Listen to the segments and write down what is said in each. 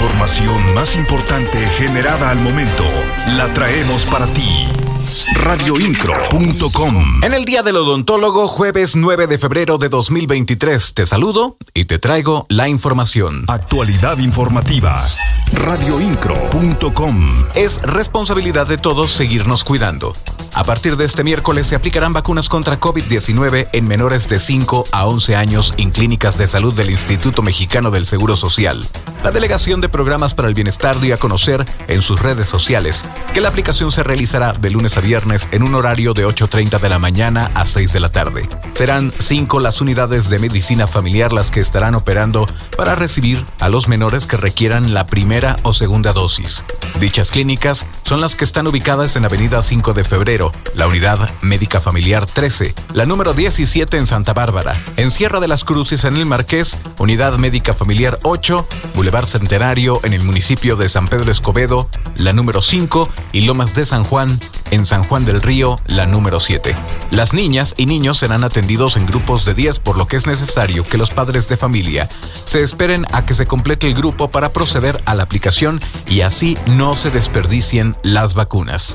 información más importante generada al momento la traemos para ti. Radioincro.com En el Día del Odontólogo, jueves 9 de febrero de 2023, te saludo y te traigo la información. Actualidad informativa. Radioincro.com Es responsabilidad de todos seguirnos cuidando. A partir de este miércoles se aplicarán vacunas contra COVID-19 en menores de 5 a 11 años en clínicas de salud del Instituto Mexicano del Seguro Social. La Delegación de Programas para el Bienestar dio a conocer en sus redes sociales que la aplicación se realizará de lunes a viernes en un horario de 8.30 de la mañana a 6 de la tarde. Serán cinco las unidades de medicina familiar las que estarán operando para recibir a los menores que requieran la primera o segunda dosis. Dichas clínicas son las que están ubicadas en Avenida 5 de Febrero, la Unidad Médica Familiar 13, la número 17 en Santa Bárbara, en Sierra de las Cruces en el Marqués, Unidad Médica Familiar 8, Boulevard Centenario en el municipio de San Pedro Escobedo, la número 5 y Lomas de San Juan en San Juan del Río, la número 7. Las niñas y niños serán atendidos en grupos de 10, por lo que es necesario que los padres de familia se esperen a que se complete el grupo para proceder a la aplicación y así no se desperdicien las vacunas.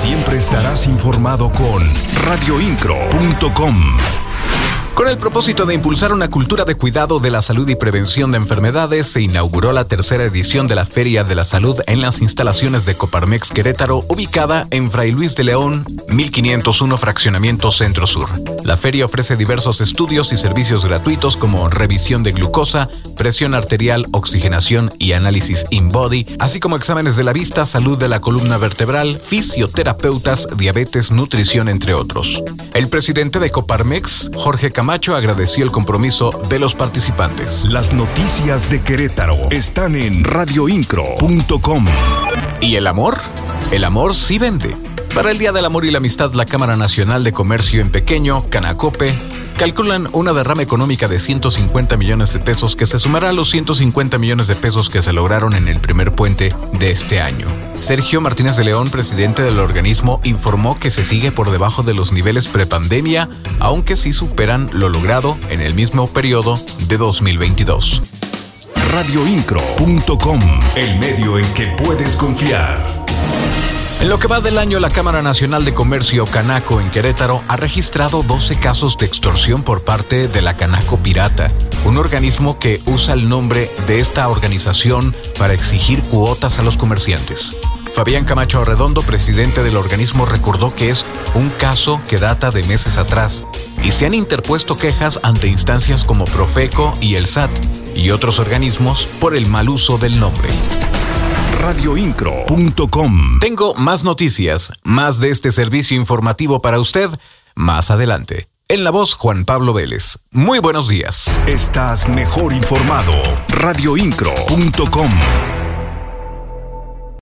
Siempre estarás informado con radioincro.com. Con el propósito de impulsar una cultura de cuidado de la salud y prevención de enfermedades, se inauguró la tercera edición de la Feria de la Salud en las instalaciones de Coparmex Querétaro, ubicada en Fray Luis de León, 1501 Fraccionamiento Centro Sur. La feria ofrece diversos estudios y servicios gratuitos como revisión de glucosa, presión arterial, oxigenación y análisis in-body, así como exámenes de la vista, salud de la columna vertebral, fisioterapeutas, diabetes, nutrición, entre otros. El presidente de Coparmex, Jorge Camacho, agradeció el compromiso de los participantes. Las noticias de Querétaro están en radioincro.com. ¿Y el amor? El amor sí vende. Para el Día del Amor y la Amistad, la Cámara Nacional de Comercio en Pequeño, Canacope, calculan una derrama económica de 150 millones de pesos que se sumará a los 150 millones de pesos que se lograron en el primer puente de este año. Sergio Martínez de León, presidente del organismo, informó que se sigue por debajo de los niveles prepandemia, aunque sí superan lo logrado en el mismo periodo de 2022. Radioincro.com, el medio en que puedes confiar. En lo que va del año, la Cámara Nacional de Comercio Canaco en Querétaro ha registrado 12 casos de extorsión por parte de la Canaco Pirata, un organismo que usa el nombre de esta organización para exigir cuotas a los comerciantes. Fabián Camacho Arredondo, presidente del organismo, recordó que es un caso que data de meses atrás y se han interpuesto quejas ante instancias como Profeco y el SAT y otros organismos por el mal uso del nombre radioincro.com. Tengo más noticias, más de este servicio informativo para usted más adelante. En la voz Juan Pablo Vélez. Muy buenos días. Estás mejor informado. radioincro.com.